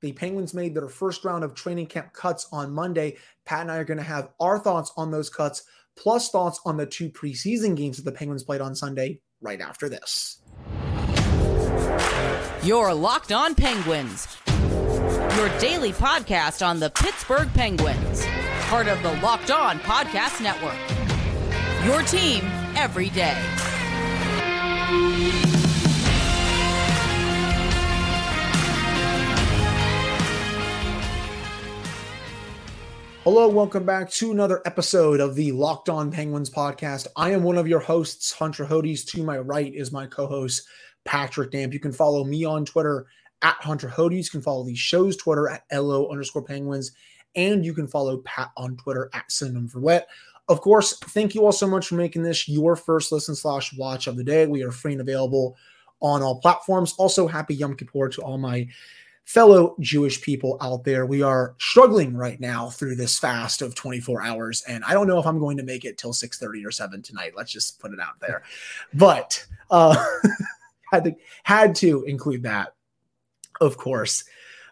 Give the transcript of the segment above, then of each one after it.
The Penguins made their first round of training camp cuts on Monday. Pat and I are going to have our thoughts on those cuts, plus thoughts on the two preseason games that the Penguins played on Sunday right after this. Your Locked On Penguins, your daily podcast on the Pittsburgh Penguins, part of the Locked On Podcast Network. Your team every day. Hello, welcome back to another episode of the Locked On Penguins podcast. I am one of your hosts, Hunter Hodes. To my right is my co host, Patrick Damp. You can follow me on Twitter at Hunter Hodes. You can follow the show's Twitter at LO underscore Penguins. And you can follow Pat on Twitter at Synonym for Wet. Of course, thank you all so much for making this your first listen slash watch of the day. We are free and available on all platforms. Also, happy Yom Kippur to all my fellow Jewish people out there. We are struggling right now through this fast of 24 hours, and I don't know if I'm going to make it till 6:30 or 7 tonight. Let's just put it out there. But uh, had to had to include that, of course.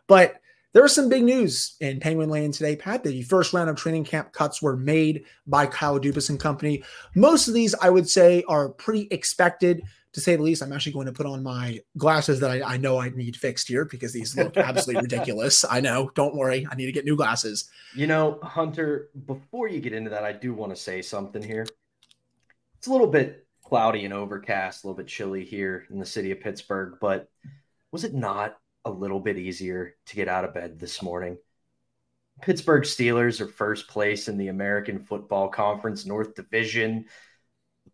But there was some big news in Penguin Land today, Pat. The first round of training camp cuts were made by Kyle Dubas and company. Most of these, I would say, are pretty expected to say the least. I'm actually going to put on my glasses that I, I know I need fixed here because these look absolutely ridiculous. I know. Don't worry. I need to get new glasses. You know, Hunter, before you get into that, I do want to say something here. It's a little bit cloudy and overcast, a little bit chilly here in the city of Pittsburgh, but was it not a little bit easier to get out of bed this morning? Pittsburgh Steelers are first place in the American Football Conference North Division.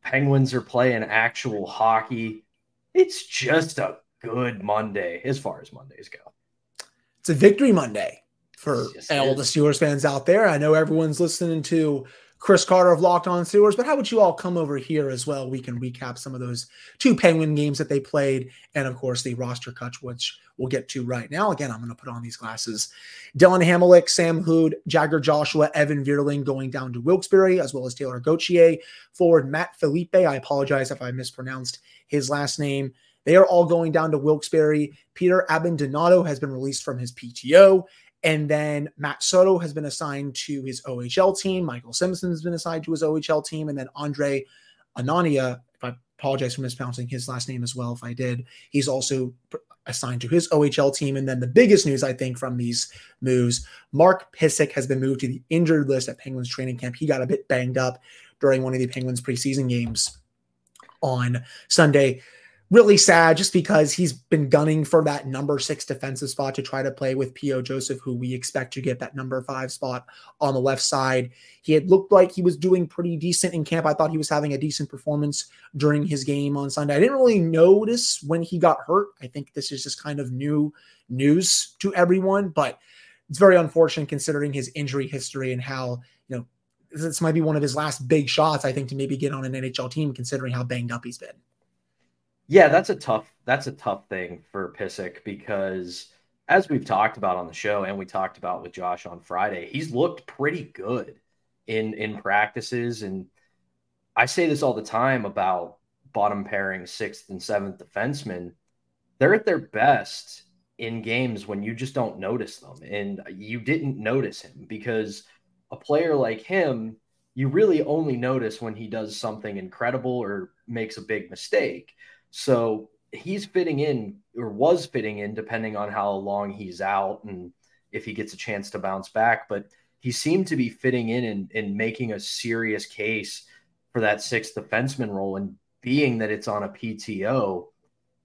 Penguins are playing actual hockey. It's just a good Monday as far as Mondays go. It's a victory Monday for yes, all the Steelers fans out there. I know everyone's listening to Chris Carter of Locked On Steelers. But how would you all come over here as well? We can recap some of those two Penguin games that they played, and of course the roster cuts, which we'll get to right now. Again, I'm going to put on these glasses. Dylan Hamonic, Sam Hood, Jagger Joshua, Evan Vierling going down to Wilkes-Barre, as well as Taylor Gauthier. Forward Matt Filipe. I apologize if I mispronounced his last name. They are all going down to Wilkes-Barre. Peter Abbandonato has been released from his PTO. And then Matt Soto has been assigned to his OHL team. Michael Simpson has been assigned to his OHL team. And then Andre Anania, if I apologize for mispronouncing his last name as well, if I did, he's also assigned to his OHL team. And then the biggest news, I think, from these moves Mark Pysyk has been moved to the injured list at Penguins training camp. He got a bit banged up during one of the Penguins preseason games on Sunday really sad just because he's been gunning for that number six defensive spot to try to play with P.O. Joseph, who we expect to get that number five spot on the left side. He had looked like he was doing pretty decent in camp. I thought he was having a decent performance during his game on Sunday. I didn't really notice when he got hurt. I think this is just kind of new news to everyone, but it's very unfortunate considering his injury history and how, you know, this might be one of his last big shots, I think, to maybe get on an NHL team, considering how banged up he's been. Yeah, that's a tough that's a tough thing for Pysyk because as we've talked about on the show and we talked about with Josh on Friday, he's looked pretty good in in practices and I say this all the time about bottom pairing sixth and seventh defensemen. They're at their best in games when you just don't notice them. And you didn't notice him because a player like him, you really only notice when he does something incredible or makes a big mistake. So he's fitting in or was fitting in depending on how long he's out and if he gets a chance to bounce back. But he seemed to be fitting in and, and making a serious case for that sixth defenseman role. And being that it's on a PTO,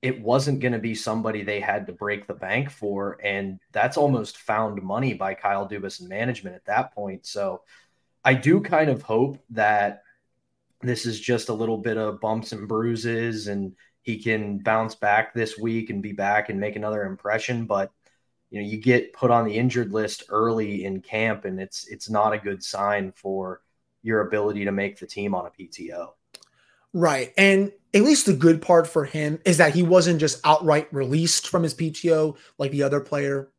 it wasn't going to be somebody they had to break the bank for. And that's almost found money by Kyle Dubas and management at that point. So I do kind of hope that this is just a little bit of bumps and bruises and he can bounce back this week and be back and make another impression. But you know, you get put on the injured list early in camp, and it's it's not a good sign for your ability to make the team on a PTO. Right. And at least the good part for him is that he wasn't just outright released from his PTO like the other player.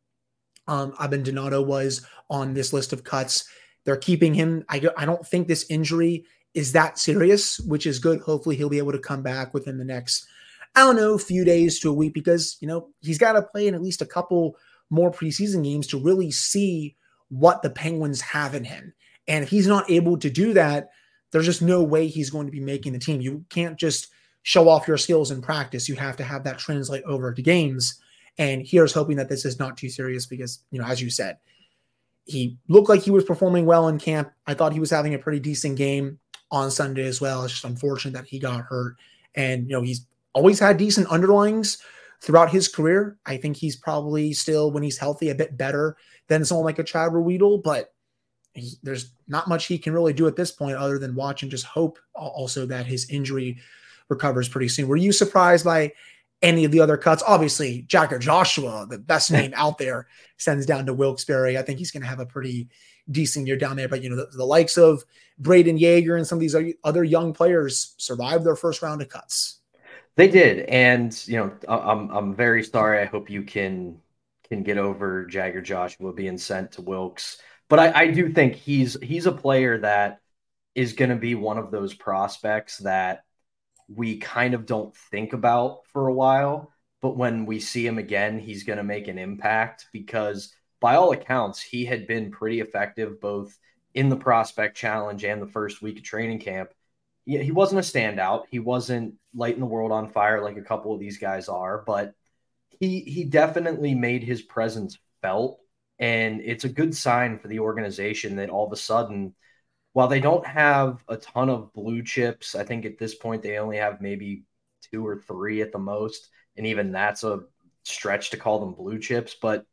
Um, Abbandonato was on this list of cuts. They're keeping him. I, I don't think this injury is that serious, which is good. Hopefully, he'll be able to come back within the next, I don't know, a few days to a week because, you know, he's got to play in at least a couple more preseason games to really see what the Penguins have in him. And if he's not able to do that, there's just no way he's going to be making the team. You can't just show off your skills in practice. You have to have that translate over to games. And here's hoping that this is not too serious because, you know, as you said, he looked like he was performing well in camp. I thought he was having a pretty decent game on Sunday as well. It's just unfortunate that he got hurt. And, you know, he's always had decent underlings throughout his career. I think he's probably still, when he's healthy, a bit better than someone like a Chad Ruhwedel, but he, there's not much he can really do at this point other than watch and just hope also that his injury recovers pretty soon. Were you surprised by any of the other cuts? Obviously, Jagger Joshua, the best name out there, sends down to Wilkes-Barre. I think he's going to have a pretty decent year down there. But you know, the, the likes of Brayden Yager and some of these other young players survived their first round of cuts. They did, and you know, I'm I'm very sorry. I hope you can can get over Jagger Joshua being sent to Wilkes, but I, I do think he's he's a player that is going to be one of those prospects that we kind of don't think about for a while, but when we see him again, he's going to make an impact because by all accounts, he had been pretty effective both in the prospect challenge and the first week of training camp. He wasn't a standout. He wasn't lighting the world on fire like a couple of these guys are, but he he definitely made his presence felt. And it's a good sign for the organization that all of a sudden, while they don't have a ton of blue chips, I think at this point they only have maybe two or three at the most. And even that's a stretch to call them blue chips. But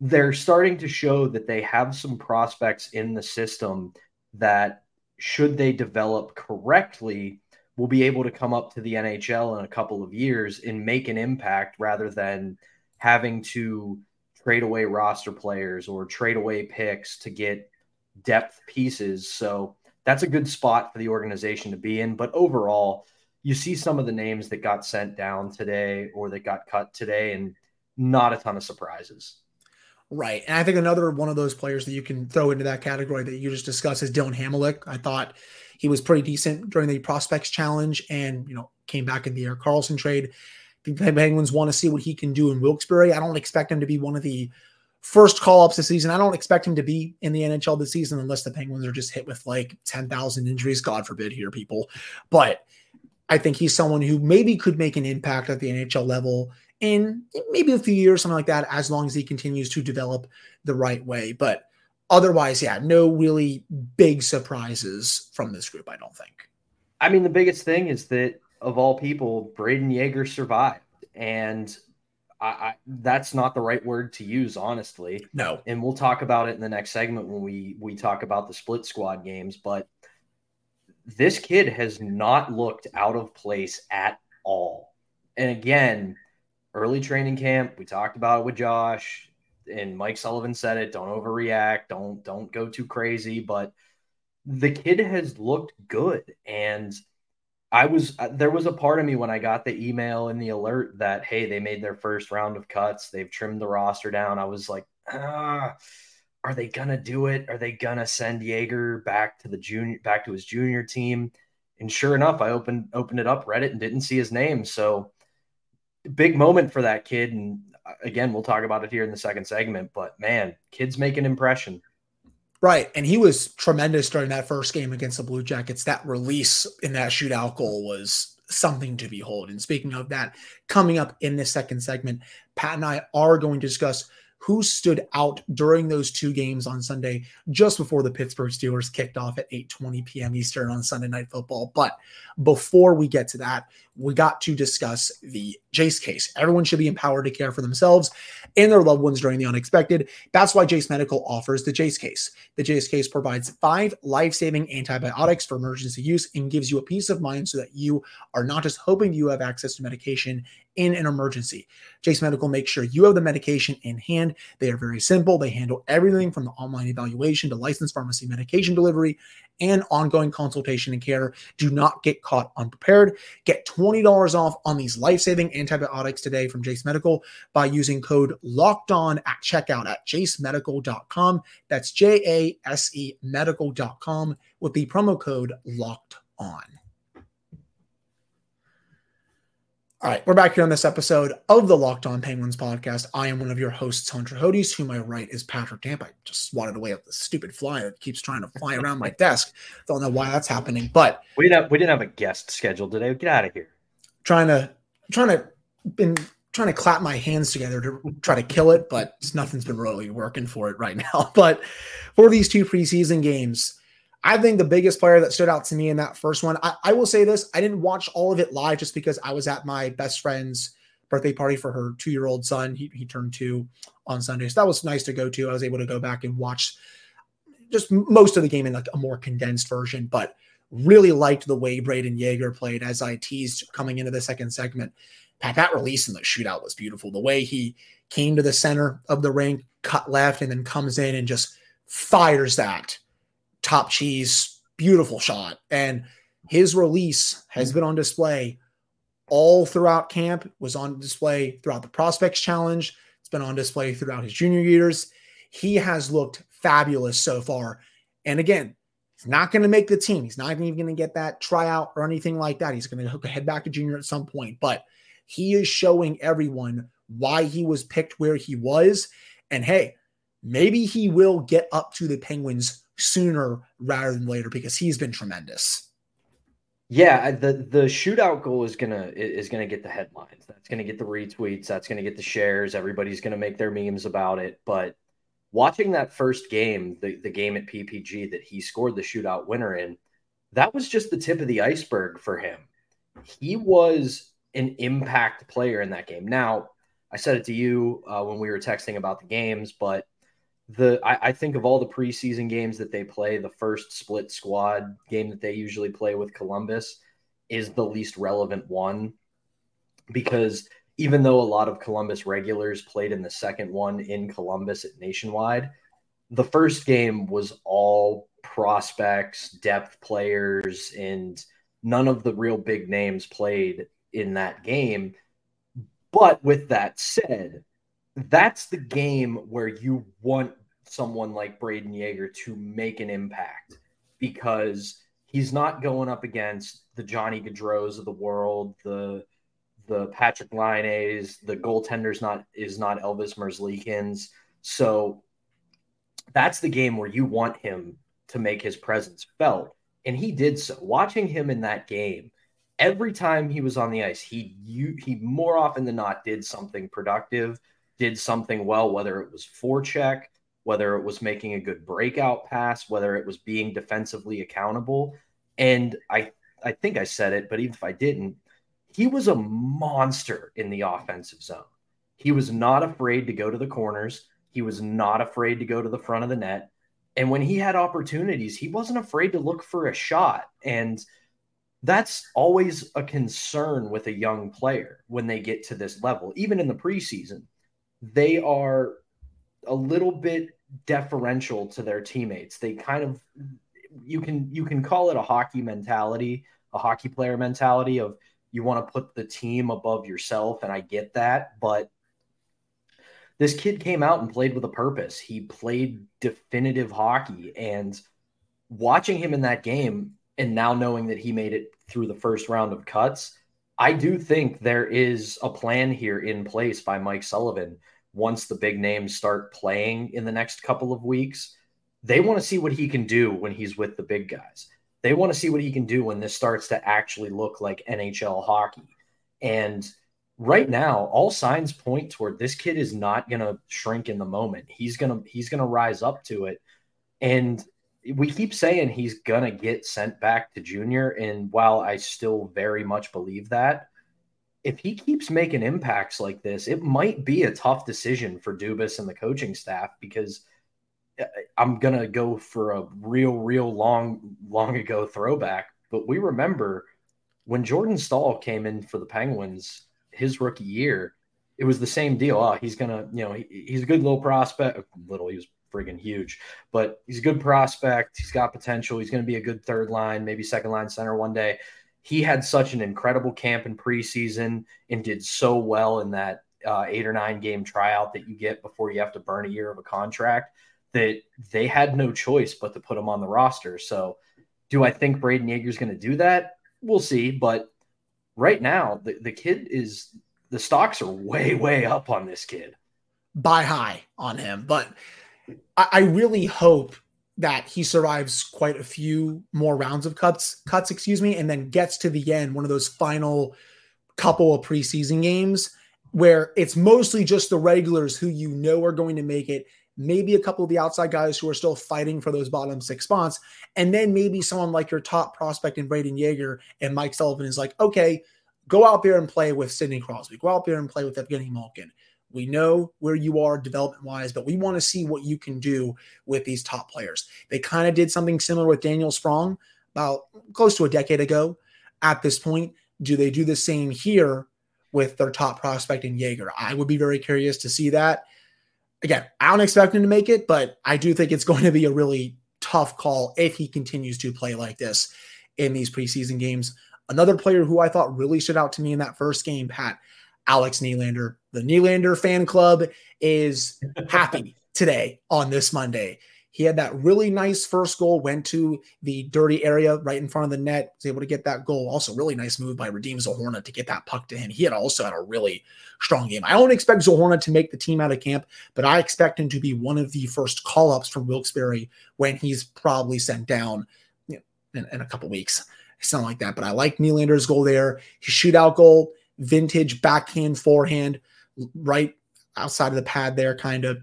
they're starting to show that they have some prospects in the system that, should they develop correctly, will be able to come up to the NHL in a couple of years and make an impact rather than having to trade away roster players or trade away picks to get depth pieces. So that's a good spot for the organization to be in. But overall, you see some of the names that got sent down today or that got cut today, and not a ton of surprises. Right. And I think another one of those players that you can throw into that category that you just discussed is Dylan Hamonic. I thought he was pretty decent during the prospects challenge and, you know, came back in the Erik Karlsson trade. The Penguins want to see what he can do in Wilkes-Barre. I don't expect him to be one of the first call ups this season. I don't expect him to be in the NHL this season unless the Penguins are just hit with like 10,000 injuries. God forbid here, people. But I think he's someone who maybe could make an impact at the NHL level in maybe a few years, something like that, as long as he continues to develop the right way. But otherwise, yeah, no really big surprises from this group, I don't think. I mean, the biggest thing is that of all people, Brayden Yager survived. And I, I, that's not the right word to use, honestly. No. And we'll talk about it in the next segment when we we talk about the split squad games. But this kid has not looked out of place at all. And again, early training camp. We talked about it with Josh and Mike Sullivan said it. Don't overreact. Don't don't go too crazy. But the kid has looked good, and I was uh, there was a part of me when I got the email and the alert that hey they made their first round of cuts. They've trimmed the roster down. I was like, ah, are they gonna do it? Are they gonna send Yager back to the junior back to his junior team? And sure enough, I opened opened it up, read it, and didn't see his name. So big moment for that kid. And uh, again, we'll talk about it here in the second segment. But man, kids make an impression. Right. And he was tremendous during that first game against the Blue Jackets. That release in that shootout goal was something to behold. And speaking of that, coming up in this second segment, Pat and I are going to discuss who stood out during those two games on Sunday, just before the Pittsburgh Steelers kicked off at 8:20 p.m. Eastern on Sunday Night Football. But before we get to that, we got to discuss the Jase case. Everyone should be empowered to care for themselves and their loved ones during the unexpected. That's why Jase Medical offers the Jase case. The Jase case provides five life-saving antibiotics for emergency use and gives you a peace of mind so that you are not just hoping you have access to medication in an emergency. Jase Medical makes sure you have the medication in hand. They are very simple. They handle everything from the online evaluation to licensed pharmacy medication delivery and ongoing consultation and care. Do not get caught unprepared. Get $20 off on these life-saving antibiotics today from Jase Medical by using code locked on at checkout at jasemedical.com. That's J-A-S-E medical.com with the promo code locked on. All right, we're back here on this episode of the Locked On Penguins podcast. I am one of your hosts, Hunter Hodes, who my right is Patrick Damp. I just swatted away at the stupid fly that keeps trying to fly around my desk. Don't know why that's happening, but we didn't have, we didn't have a guest scheduled today. Get out of here. Trying to trying to been trying to clap my hands together to try to kill it, but nothing's been really working for it right now. But for these two preseason games, I think the biggest player that stood out to me in that first one, I, I, will say this: I didn't watch all of it live just because I was at my best friend's birthday party for her two-year-old son. He, he turned two on Sunday, so that was nice to go to. I was able to go back and watch just most of the game in like a more condensed version, but really liked the way Brayden Yager played as I teased coming into the second segment. Pat, that release in the shootout was beautiful. The way he came to the center of the ring, cut left, and then comes in and just fires that top cheese, beautiful shot. And his release has mm-hmm. been on display all throughout camp, was on display throughout the prospects challenge. It's been on display throughout his junior years. He has looked fabulous so far. And again, he's not going to make the team. He's not even going to get that tryout or anything like that. He's going to head back to junior at some point, but he is showing everyone why he was picked where he was. And hey, maybe he will get up to the Penguins sooner rather than later because he's been tremendous. Yeah, the the shootout goal is gonna is gonna get the headlines. That's gonna get the retweets. That's gonna get the shares. Everybody's gonna make their memes about it. But watching that first game, the, the game at PPG that he scored the shootout winner in, that was just the tip of the iceberg for him. He was an impact player in that game. Now, I said it to you uh, when we were texting about the games, but the I, I, think of all the preseason games that they play, the first split squad game that they usually play with Columbus is the least relevant one because even though a lot of Columbus regulars played in the second one in Columbus at Nationwide, the first game was all prospects, depth players, and none of the real big names played in that game. But with that said, that's the game where you want someone like Brayden Yager to make an impact because he's not going up against the Johnny Gaudreaus of the world, the the Patrik Laine's, the goaltender's not is not Elvis Merzlikins. So that's the game where you want him to make his presence felt. And he did so. Watching him in that game, every time he was on the ice, he you, he more often than not did something productive, did something well, whether it was forecheck, whether it was making a good breakout pass, whether it was being defensively accountable. And I I think I said it, but even if I didn't, he was a monster in the offensive zone. He was not afraid to go to the corners. He was not afraid to go to the front of the net. And when he had opportunities, he wasn't afraid to look for a shot. And that's always a concern with a young player when they get to this level, even in the preseason. They are a little bit deferential to their teammates. They kind of you can you can call it a hockey mentality, a hockey player mentality of you want to put the team above yourself and I get that, but this kid came out and played with a purpose. He played definitive hockey and watching him in that game and now knowing that he made it through the first round of cuts, I do think there is a plan here in place by Mike Sullivan once the big names start playing in the next couple of weeks, they want to see what he can do when he's with the big guys. They want to see what he can do when this starts to actually look like NHL hockey. And right now, all signs point toward this kid is not going to shrink in the moment. He's going to he's going to rise up to it. And we keep saying he's going to get sent back to junior and while I still very much believe that, if he keeps making impacts like this, it might be a tough decision for Dubas and the coaching staff because uh, I'm gonna go for a real, real long, long ago throwback. But we remember when Jordan Staal came in for the Penguins his rookie year, it was the same deal. Oh, he's gonna, you know, he, he's a good little prospect. Little, he was friggin' huge, but he's a good prospect. He's got potential. He's gonna be a good third line, maybe second line center one day he had such an incredible camp in preseason and did so well in that uh, eight or nine game tryout that you get before you have to burn a year of a contract that they had no choice but to put him on the roster. So, do I think Brayden Yager is going to do that? We'll see. But right now the, the kid is the stocks are way, way up on this kid. Buy high on him. But I, I really hope that he survives quite a few more rounds of cuts, cuts, excuse me, and then gets to the end, one of those final couple of preseason games where it's mostly just the regulars who you know are going to make it, maybe a couple of the outside guys who are still fighting for those bottom six spots, and then maybe someone like your top prospect in Brayden Yager and Mike Sullivan is like, okay, go out there and play with Sidney Crosby, go out there and play with Evgeny Malkin. We know where you are development wise, but we want to see what you can do with these top players. They kind of did something similar with Daniel Sprong about close to a decade ago. At this point, do they do the same here with their top prospect in Yager? I would be very curious to see that. Again, I don't expect him to make it, but I do think it's going to be a really tough call if he continues to play like this in these preseason games. Another player who I thought really stood out to me in that first game, Pat, Alex Nylander. The Nylander fan club is happy today on this Monday. He had that really nice first goal, went to the dirty area right in front of the net, was able to get that goal. Also, really nice move by Radim Zohorna to get that puck to him. He had also had a really strong game. I don't expect Zohorna to make the team out of camp, but I expect him to be one of the first call ups from Wilkes-Barre when he's probably sent down you know, in, in, a couple weeks. It's not like that. But I like Nylander's goal there. His shootout goal vintage backhand forehand right outside of the pad there, kind of.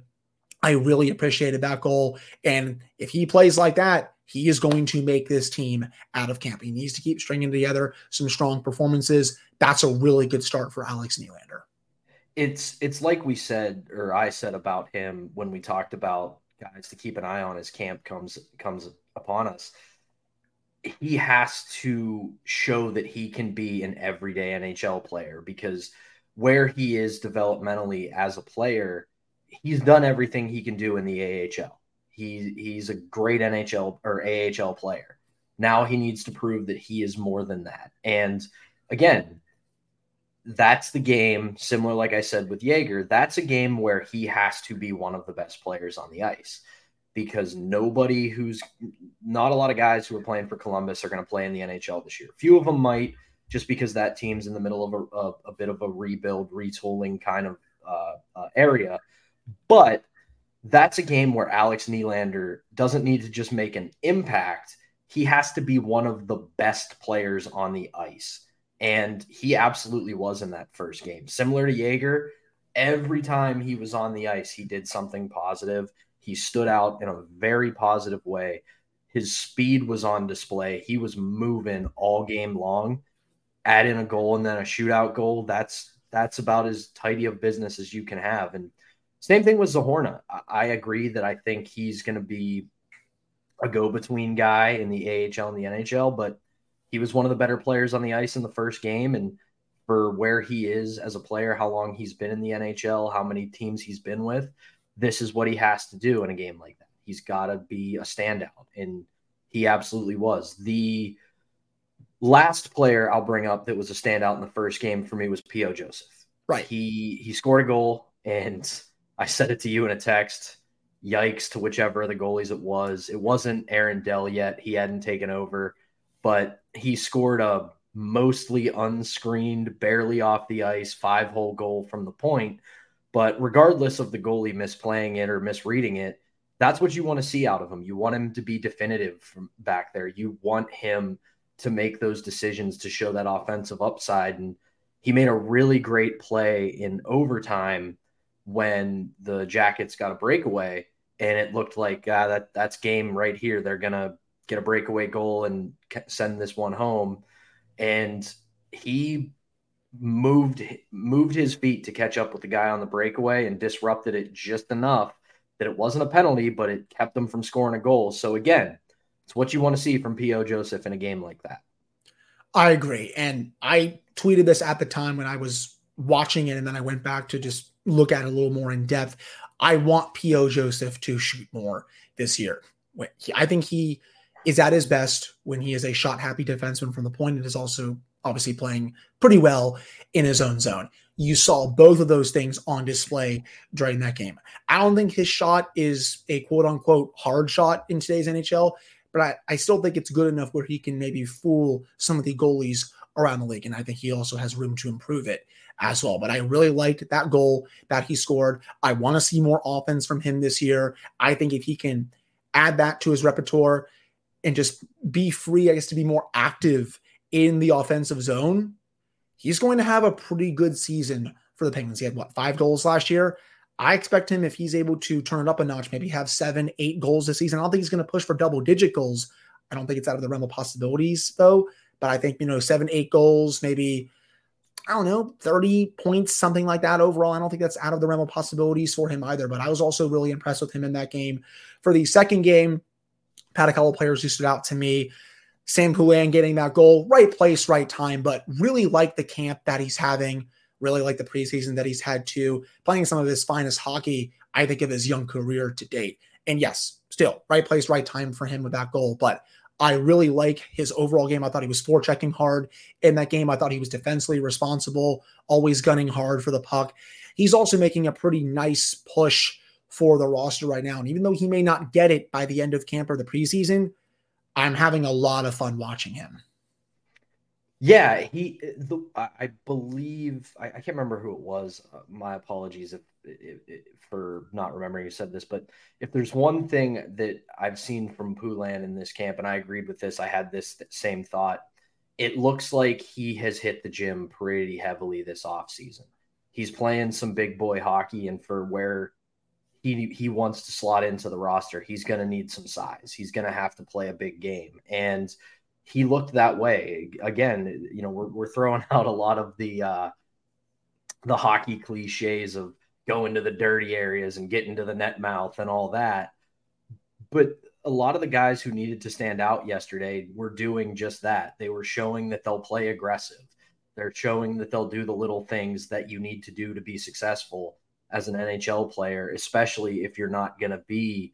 I really appreciated that goal. And if he plays like that, he is going to make this team out of camp. He needs to keep stringing together some strong performances. That's a really good start for Alex Nylander. It's it's like we said, or I said about him when we talked about guys to keep an eye on as camp comes comes upon us he has to show that he can be an everyday NHL player because where he is developmentally as a player, he's done everything he can do in the AHL. He he's a great NHL or AHL player. Now he needs to prove that he is more than that. And again, that's the game, similar like I said with Yager, that's a game where he has to be one of the best players on the ice because nobody who's not a lot of guys who are playing for Columbus are going to play in the NHL this year. Few of them might, just because that team's in the middle of a, a, bit of a rebuild, retooling kind of uh, uh, area. But that's a game where Alex Nylander doesn't need to just make an impact. He has to be one of the best players on the ice. And he absolutely was in that first game. Similar to Yager, every time he was on the ice, he did something positive. He stood out in a very positive way. His speed was on display. He was moving all game long. Add in a goal and then a shootout goal. That's that's about as tidy of business as you can have. And same thing with Zohorna. I, I agree that I think he's going to be a go-between guy in the AHL and the NHL, but he was one of the better players on the ice in the first game. And for where he is as a player, how long he's been in the NHL, how many teams he's been with, this is what he has to do in a game like that. He's got to be a standout, and he absolutely was. The last player I'll bring up that was a standout in the first game for me was P.O. Joseph. Right. He he scored a goal, and I said it to you in a text. Yikes to whichever of the goalies it was. It wasn't Aaron Dell yet. He hadn't taken over, but he scored a mostly unscreened, barely off the ice, five hole goal from the point but regardless of the goalie misplaying it or misreading it, that's what you want to see out of him. You want him to be definitive from back there. You want him to make those decisions to show that offensive upside. And he made a really great play in overtime when the Jackets got a breakaway, and it looked like uh, that that's game right here. They're gonna get a breakaway goal and send this one home. And he moved moved his feet to catch up with the guy on the breakaway and disrupted it just enough that it wasn't a penalty, but it kept them from scoring a goal. So again, it's what you want to see from P.O. Joseph in a game like that. I agree. And I tweeted this at the time when I was watching it, and then I went back to just look at it a little more in depth. I want P.O. Joseph to shoot more this year. I think he is at his best when he is a shot happy defenseman from the point and is also obviously playing pretty well in his own zone. You saw both of those things on display during that game. I don't think his shot is a quote unquote hard shot in today's NHL, but I, I still think it's good enough where he can maybe fool some of the goalies around the league. And I think he also has room to improve it as well. But I really liked that goal that he scored. I want to see more offense from him this year. I think if he can add that to his repertoire and just be free, I guess, to be more active in the offensive zone, he's going to have a pretty good season for the Penguins. He had what five goals last year. I expect him if he's able to turn it up a notch, maybe have seven, eight goals this season. I don't think he's going to push for double digit goals. I don't think it's out of the realm of possibilities though. But I think you know seven, eight goals, maybe I don't know, 30 points, something like that overall. I don't think that's out of the realm of possibilities for him either. But I was also really impressed with him in that game. For the second game, had a couple players who stood out to me. Sam Poulin getting that goal, right place, right time, but really like the camp that he's having, really like the preseason that he's had too, playing some of his finest hockey, I think, of his young career to date. And yes, still right place, right time for him with that goal. But I really like his overall game. I thought he was forechecking hard in that game. I thought he was defensively responsible, always gunning hard for the puck. He's also making a pretty nice push for the roster right now. And even though he may not get it by the end of camp or the preseason, I'm having a lot of fun watching him. Yeah, he. The, I believe I, I, can't remember who it was. Uh, my apologies if, if, if, for not remembering you said this, but if there's one thing that I've seen from Poulin in this camp, and I agreed with this, I had this same thought. It looks like he has hit the gym pretty heavily this off season. He's playing some big boy hockey, and for where he he wants to slot into the roster, he's going to need some size. He's going to have to play a big game, and he looked that way again. You know, we're we're throwing out a lot of the uh, the hockey cliches of going to the dirty areas and getting to the net mouth and all that, but a lot of the guys who needed to stand out yesterday were doing just that. They were showing that they'll play aggressive. They're showing that they'll do the little things that you need to do to be successful as an NHL player, especially if you're not going to be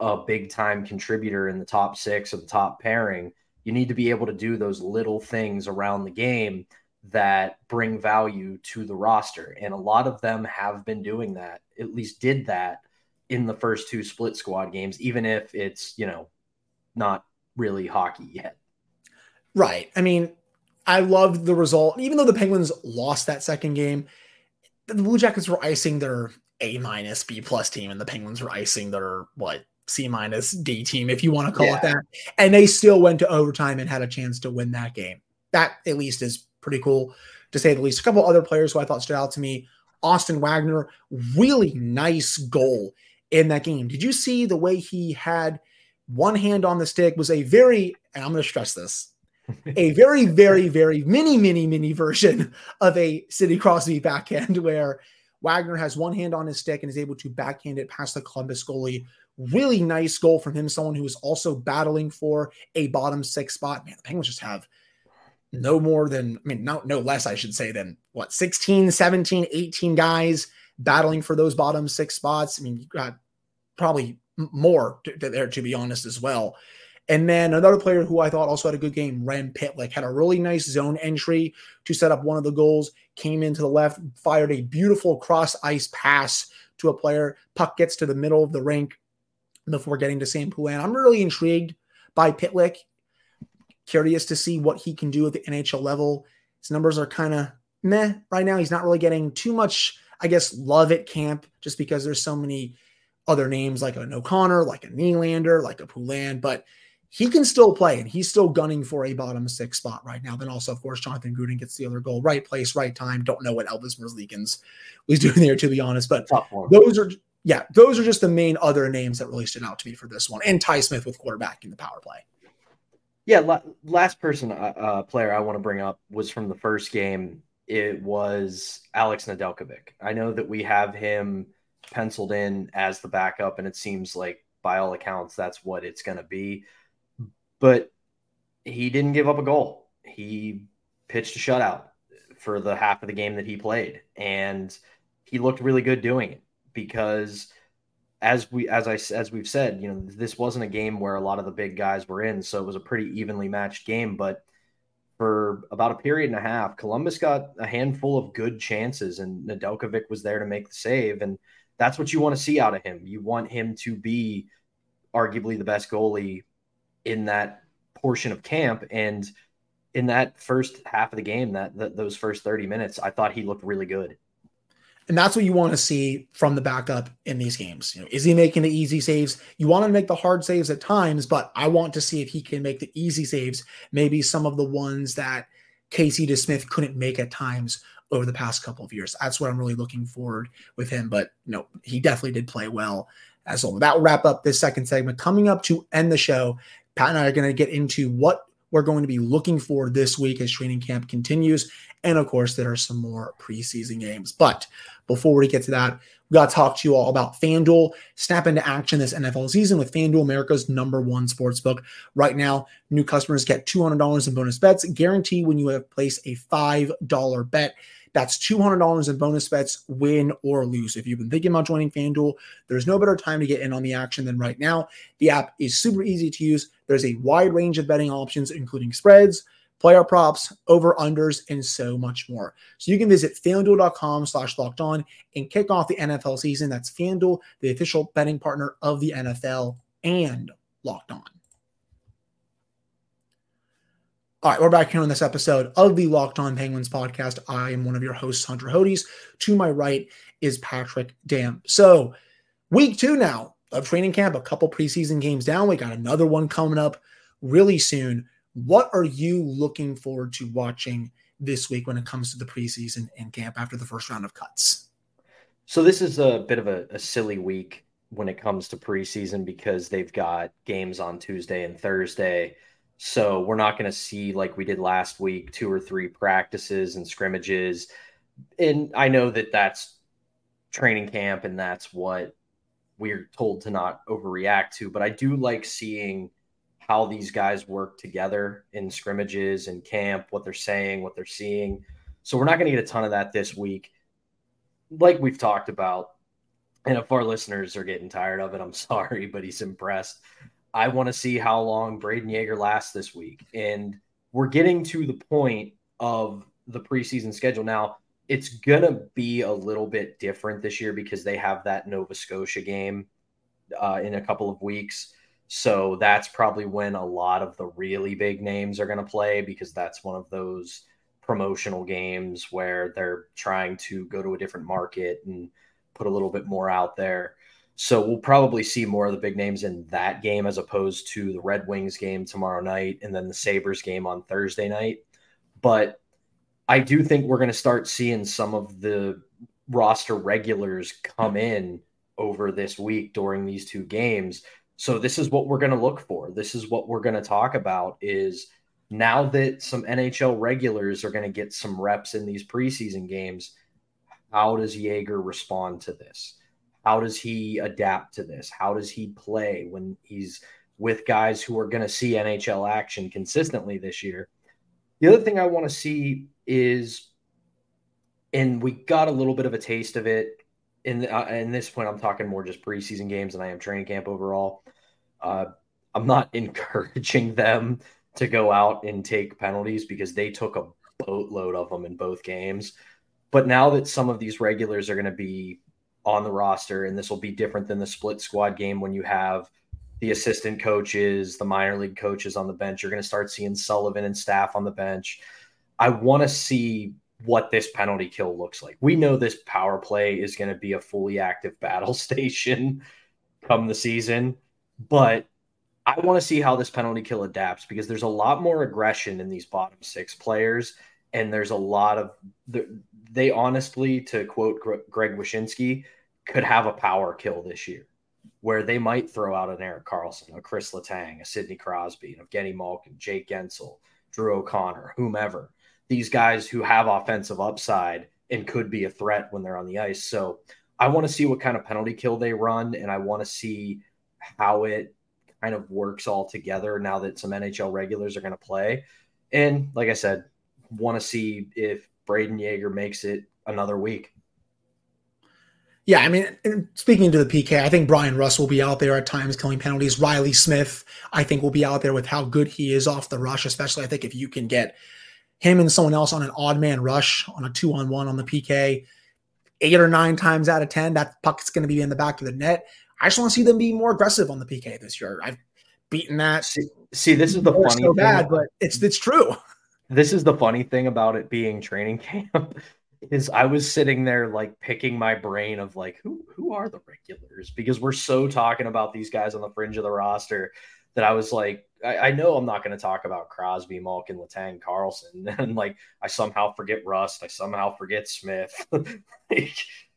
a big time contributor in the top six or the top pairing. You need to be able to do those little things around the game that bring value to the roster. And a lot of them have been doing that, at least did that in the first two split squad games, even if it's, you know, not really hockey yet. Right. I mean, I loved the result. Even though the Penguins lost that second game, the Blue Jackets were icing their A minus B plus team, and the Penguins were icing their what C minus D team, if you want to call yeah. it that. And they still went to overtime and had a chance to win that game. That at least is pretty cool to say the least. A couple other players who I thought stood out to me. Austin Wagner, really nice goal in that game. Did you see the way he had one hand on the stick? Was a very, and I'm going to stress this, a very, very, very mini, mini, mini version of a Sidney Crosby backhand where Wagner has one hand on his stick and is able to backhand it past the Columbus goalie. Really nice goal from him, someone who is also battling for a bottom six spot. Man, the Penguins just have no more than, I mean, no, no less, I should say, than what, 16, 17, 18 guys battling for those bottom six spots. I mean, you got probably more to, to there, to be honest, as well. And then another player who I thought also had a good game, Rem Pitlick, had a really nice zone entry to set up one of the goals, came into the left, fired a beautiful cross ice pass to a player. Puck gets to the middle of the rink before getting to Sam Poulin. I'm really intrigued by Pitlick. Curious to see what he can do at the NHL level. His numbers are kind of meh right now. He's not really getting too much, I guess, love at camp just because there's so many other names like an O'Connor, like a Nylander, like a Poulin, but he can still play and he's still gunning for a bottom six spot right now. Then also, of course, Jonathan Gruden gets the other goal, right place, right time. Don't know what Elvis Merzlikins was doing there, to be honest. But those are, yeah, those are just the main other names that really stood out to me for this one. And Ty Smith with quarterback in the power play. Yeah, la- last person uh, uh, player I want to bring up was from the first game. It was Alex Nedeljkovic. I know that we have him penciled in as the backup, and it seems like by all accounts that's what it's going to be but he didn't give up a goal. He pitched a shutout for the half of the game that he played, and he looked really good doing it because as we as I as we've said, you know, this wasn't a game where a lot of the big guys were in, so it was a pretty evenly matched game. But for about a period and a half, Columbus got a handful of good chances, and Nedeljkovic was there to make the save, and that's what you want to see out of him. You want him to be arguably the best goalie in that portion of camp. And in that first half of the game, that, that those first 30 minutes, I thought he looked really good. And that's what you want to see from the backup in these games. You know, is he making the easy saves? You want to make the hard saves at times, but I want to see if he can make the easy saves, maybe some of the ones that Casey DeSmith couldn't make at times over the past couple of years. That's what I'm really looking forward with him. But you know, he definitely did play well as well. That will wrap up this second segment. Coming up to end the show, Pat and I are going to get into what we're going to be looking for this week as training camp continues. And of course, there are some more preseason games. But before we get to that, we got to talk to you all about FanDuel. Snap into action this NFL season with FanDuel, America's number one sports book. Right now, new customers get $200 in bonus bets, guaranteed when you have placed a $5 bet. That's $200 in bonus bets, win or lose. If you've been thinking about joining FanDuel, there's no better time to get in on the action than right now. The app is super easy to use. There's a wide range of betting options, including spreads, player props, over unders, and so much more. So you can visit fanduel.com slash locked on and kick off the NFL season. That's FanDuel, the official betting partner of the NFL and locked on. All right, we're back here on this episode of the Locked On Penguins podcast. I am one of your hosts, Hunter Hodes. To my right is Patrick Dam. So, week two now of training camp, a couple preseason games down. We got another one coming up really soon. What are you looking forward to watching this week when it comes to the preseason and camp after the first round of cuts? So, this is a bit of a, a silly week when it comes to preseason because they've got games on Tuesday and Thursday so we're not going to see like we did last week, two or three practices and scrimmages. And I know that that's training camp and that's what we're told to not overreact to. But I do like seeing how these guys work together in scrimmages and camp, what they're saying, what they're seeing. So we're not going to get a ton of that this week. Like we've talked about, and if our listeners are getting tired of it, I'm sorry, but he's impressed. I want to see how long Brayden Yager lasts this week. And we're getting to the point of the preseason schedule now. It's going to be a little bit different this year because they have that Nova Scotia game uh, in a couple of weeks. So that's probably when a lot of the really big names are going to play because that's one of those promotional games where they're trying to go to a different market and put a little bit more out there. So we'll probably see more of the big names in that game as opposed to the Red Wings game tomorrow night and then the Sabres game on Thursday night. But I do think we're going to start seeing some of the roster regulars come in over this week during these two games. So this is what we're going to look for. This is what we're going to talk about is now that some NHL regulars are going to get some reps in these preseason games, how does Yager respond to this? How does he adapt to this? How does he play when he's with guys who are going to see NHL action consistently this year? The other thing I want to see is, and we got a little bit of a taste of it. In uh, in this point, I'm talking more just preseason games than I am training camp overall. Uh, I'm not encouraging them to go out and take penalties because they took a boatload of them in both games. But now that some of these regulars are going to be on the roster, and this will be different than the split squad game when you have the assistant coaches, the minor league coaches on the bench. You're going to start seeing Sullivan and staff on the bench. I want to see what this penalty kill looks like. We know this power play is going to be a fully active battle station come the season, but I want to see how this penalty kill adapts because there's a lot more aggression in these bottom six players, and there's a lot of they honestly, to quote Greg Wyshynski, could have a power kill this year where they might throw out an Erik Karlsson, a Chris Letang, a Sidney Crosby, an Evgeny Malkin, Jake Guentzel, Drew O'Connor, whomever. These guys who have offensive upside and could be a threat when they're on the ice. So I want to see what kind of penalty kill they run, and I want to see how it kind of works all together now that some NHL regulars are going to play. And like I said, want to see if Brayden Yager makes it another week. Yeah, I mean, speaking to the PK, I think Bryan Rust will be out there at times killing penalties. Reilly Smith, I think, will be out there with how good he is off the rush, especially I think if you can get him and someone else on an odd man rush on a two on one on the PK, eight or nine times out of 10, that puck's going to be in the back of the net. I just want to see them be more aggressive on the PK this year. I've beaten that. See, see this is the funny so bad, but it's it's true. this is the funny thing about it being training camp is I was sitting there like picking my brain of like who who are the regulars because we're so talking about these guys on the fringe of the roster that I was like I, I know I'm not going to talk about Crosby, Malkin, Letang, Karlsson, and like I somehow forget Rust, I somehow forget Smith. like,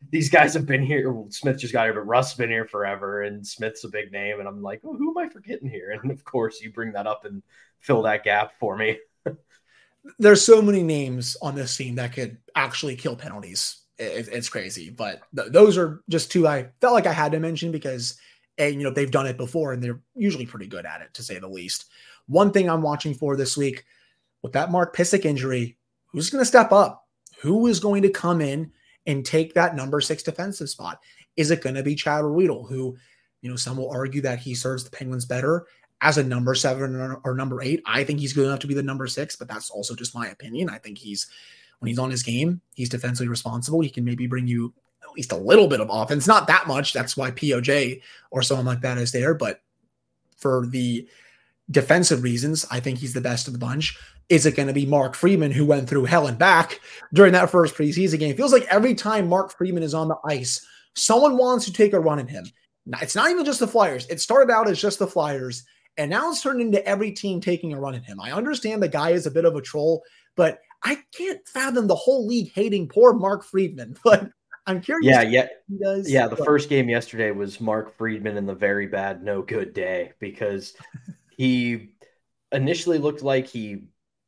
these guys have been here. Smith just got here, but Rust's been here forever, and Smith's a big name, and I'm like, who am I forgetting here? And of course, you bring that up and fill that gap for me there's so many names on this team that could actually kill penalties. It, it's crazy, but th- those are just two I felt like I had to mention because, and you know, they've done it before and they're usually pretty good at it, to say the least. One thing I'm watching for this week with that Mark Pysyk injury, who's going to step up? Who is going to come in and take that number six defensive spot? Is it going to be Chad Ruhwedel, who, you know, some will argue that he serves the Penguins better as a number seven or, or, number eight. I think he's good enough to be the number six, but that's also just my opinion. I think he's when he's on his game, he's defensively responsible. He can maybe bring you least a little bit of offense, not that much. That's why POJ or someone like that is there. But for the defensive reasons, I think he's the best of the bunch. Is it going to be Mark Friedman who went through hell and back during that first preseason game? It feels like every time Mark Friedman is on the ice, someone wants to take a run at him. It's not even just the Flyers. It started out as just the Flyers and now it's turned into every team taking a run at him. I understand the guy is a bit of a troll, but I can't fathom the whole league hating poor Mark Friedman. But I'm curious. Yeah, yeah, yeah. The but, first game yesterday was Mark Friedman in the very bad, no good day because he initially looked like he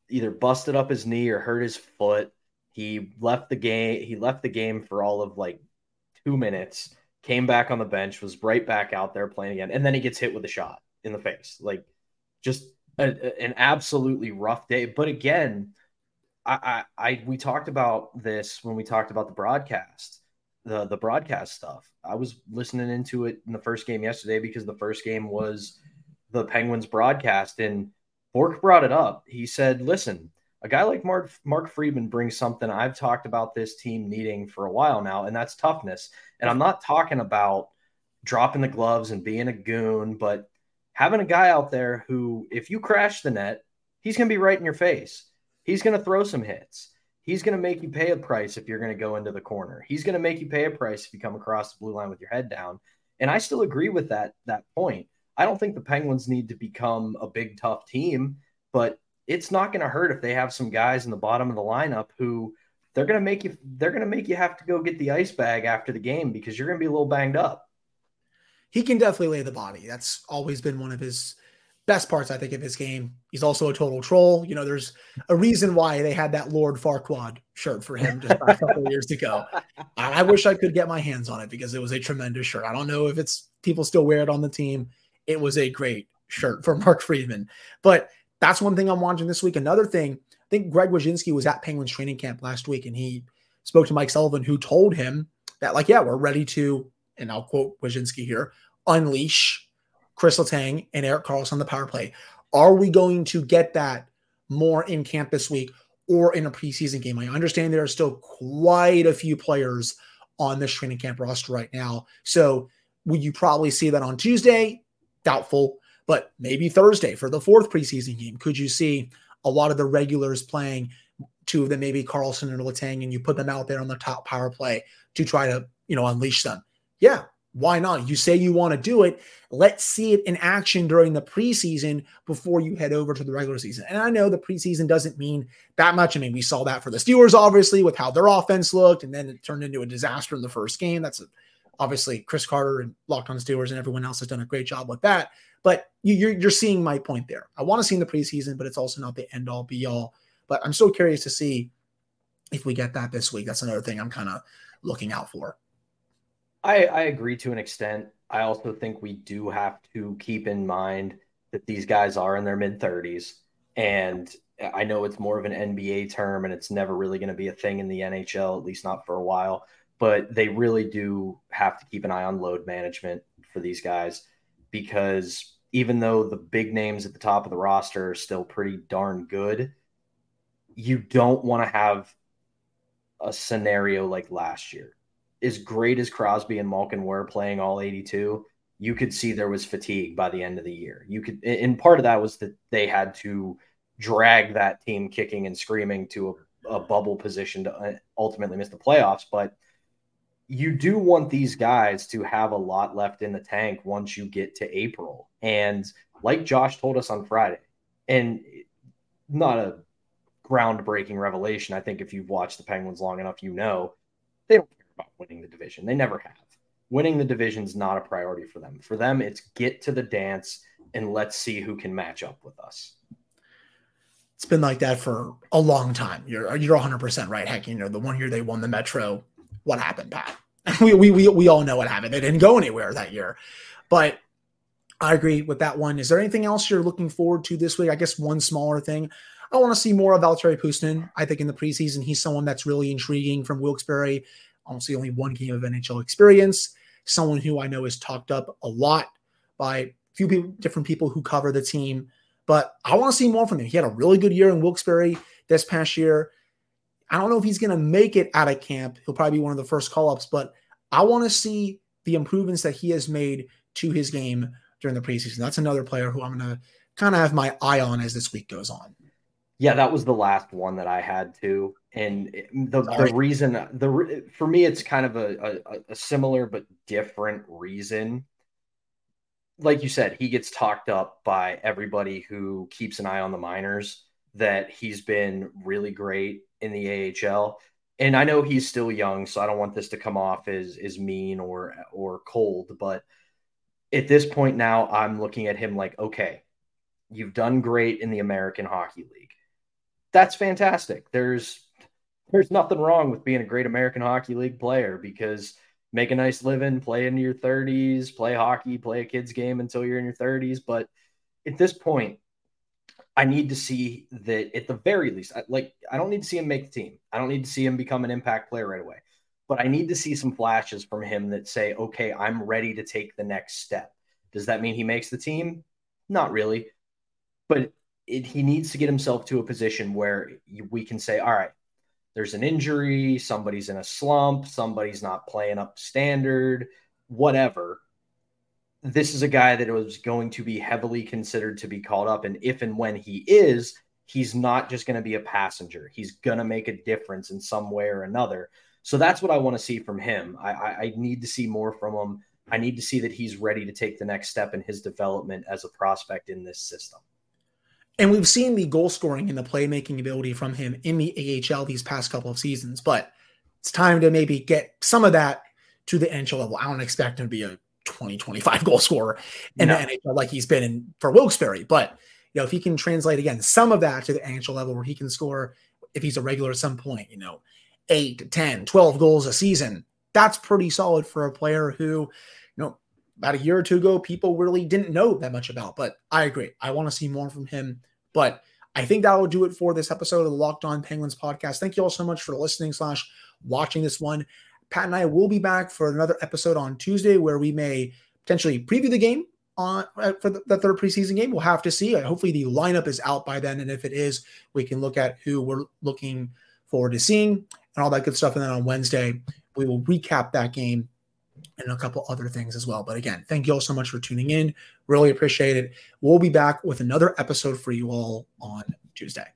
either busted up his knee or hurt his foot. He left the game. He left the game for all of like two minutes. Came back on the bench, was right back out there playing again, and then he gets hit with a shot in the face. Like just a, a, an absolutely rough day. But again, I, I, I we talked about this when we talked about the broadcast, the the broadcast stuff. I was listening into it in the first game yesterday because the first game was the Penguins broadcast, and Bourque brought it up. He said, "Listen, a guy like Mark Mark Friedman brings something I've talked about this team needing for a while now, and that's toughness. And I'm not talking about dropping the gloves and being a goon, but having a guy out there who, if you crash the net, he's going to be right in your face. He's going to throw some hits. He's going to make you pay a price if you're going to go into the corner. He's going to make you pay a price if you come across the blue line with your head down. And I still agree with that that point. I don't think the Penguins need to become a big tough team, but it's not going to hurt if they have some guys in the bottom of the lineup who they're going to make you they're going to make you have to go get the ice bag after the game because you're going to be a little banged up he can definitely lay the body. That's always been one of his best parts, I think, of his game. He's also a total troll. You know, there's a reason why they had that Lord Farquaad shirt for him just a couple years ago. I wish I could get my hands on it because it was a tremendous shirt. I don't know if it's people still wear it on the team. It was a great shirt for Mark Friedman. But that's one thing I'm watching this week. Another thing, I think Greg Wyshynski was at Penguins training camp last week and he spoke to Mike Sullivan, who told him that, like, yeah, we're ready to, and I'll quote Wyshynski here, unleash Chris Letang and Erik Karlsson on the power play? Are we going to get that more in camp this week or in a preseason game? I understand there are still quite a few players on this training camp roster right now. So will you probably see that on Tuesday? Doubtful, but maybe Thursday for the fourth preseason game. Could you see a lot of the regulars playing two of them, maybe Carlson and Letang, and you put them out there on the top power play to try to, you know, unleash them? Yeah, why not? You say you want to do it. Let's see it in action during the preseason before you head over to the regular season. And I know the preseason doesn't mean that much. I mean, we saw that for the Steelers, obviously, with how their offense looked, and then it turned into a disaster in the first game. That's obviously Chris Carter and Locked on Steelers and everyone else has done a great job with that. But you, are you're seeing my point there. I want to see in the preseason, but it's also not the end all be all. But I'm so curious to see if we get that this week. That's another thing I'm kind of looking out for. I, I agree to an extent. I also think we do have to keep in mind that these guys are in their mid 30s. And I know it's more of an NBA term and it's never really going to be a thing in the NHL, at least not for a while. But they really do have to keep an eye on load management for these guys because even though the big names at the top of the roster are still pretty darn good, you don't want to have a scenario like last year as great as Crosby and Malkin were playing all 82, you could see there was fatigue by the end of the year. You could, and part of that was that they had to drag that team kicking and screaming to a, a bubble position to uh, ultimately miss the playoffs. But you do want these guys to have a lot left in the tank once you get to April. And like Josh told us on Friday, and not a groundbreaking revelation. I think if you've watched the Penguins long enough, you know they don't about winning the division. They never have. Winning the division is not a priority for them. For them, it's get to the dance and let's see who can match up with us. It's been like that for a long time. You're you're 100 percent right. Heck, you know the one year they won the Metro, what happened, Pat? we, we we we all know what happened. They didn't go anywhere that year, but I agree with that one. Is there anything else you're looking forward to this week? I guess one smaller thing. I want to see more of Valtteri Puustinen. I think in the preseason, he's someone that's really intriguing from Wilkes-Barre. Honestly, only one game of NHL experience. Someone who I know is talked up a lot by a few people, different people who cover the team. But I want to see more from him. He had a really good year in Wilkes-Barre this past year. I don't know if he's going to make it out of camp. He'll probably be one of the first call ups, but I want to see the improvements that he has made to his game during the preseason. That's another player who I'm going to kind of have my eye on as this week goes on. Yeah, that was the last one that I had too, and the the reason the for me it's kind of a, a, a similar but different reason. Like you said, he gets talked up by everybody who keeps an eye on the minors. That he's been really great in the AHL, and I know he's still young, so I don't want this to come off as as mean or or cold. But at this point now, I'm looking at him like, okay, you've done great in the American Hockey League that's fantastic. There's there's nothing wrong with being a great American Hockey League player because make a nice living, play into your 30s, play hockey, play a kids game until you're in your 30s. But at this point, I need to see that at the very least, like I don't need to see him make the team. I don't need to see him become an impact player right away. But I need to see some flashes from him that say, okay, I'm ready to take the next step. Does that mean he makes the team? Not really. But it, he needs to get himself to a position where we can say, all right, there's an injury, somebody's in a slump, somebody's not playing up standard, whatever. This is a guy that was going to be heavily considered to be called up. And if and when he is, he's not just going to be a passenger. He's going to make a difference in some way or another. So that's what I want to see from him. I, I, I need to see more from him. I need to see that he's ready to take the next step in his development as a prospect in this system. And we've seen the goal scoring and the playmaking ability from him in the AHL these past couple of seasons, but it's time to maybe get some of that to the NHL level. I don't expect him to be a 20, 25 goal scorer in no. the NHL like he's been in for Wilkes-Barre, but you know, if he can translate again some of that to the NHL level where he can score if he's a regular at some point, you know, 8, 10, 12 goals a season, that's pretty solid for a player who about a year or two ago, people really didn't know that much about. But I agree. I want to see more from him. But I think that will do it for this episode of the Locked On Penguins podcast. Thank you all so much for listening slash watching this one. Pat and I will be back for another episode on Tuesday where we may potentially preview the game on uh, for the, the, third preseason game. We'll have to see. Hopefully the lineup is out by then, and if it is, we can look at who we're looking forward to seeing and all that good stuff. And then on Wednesday, we will recap that game and a couple other things as well. But again, thank you all so much for tuning in. Really appreciate it. We'll be back with another episode for you all on Tuesday.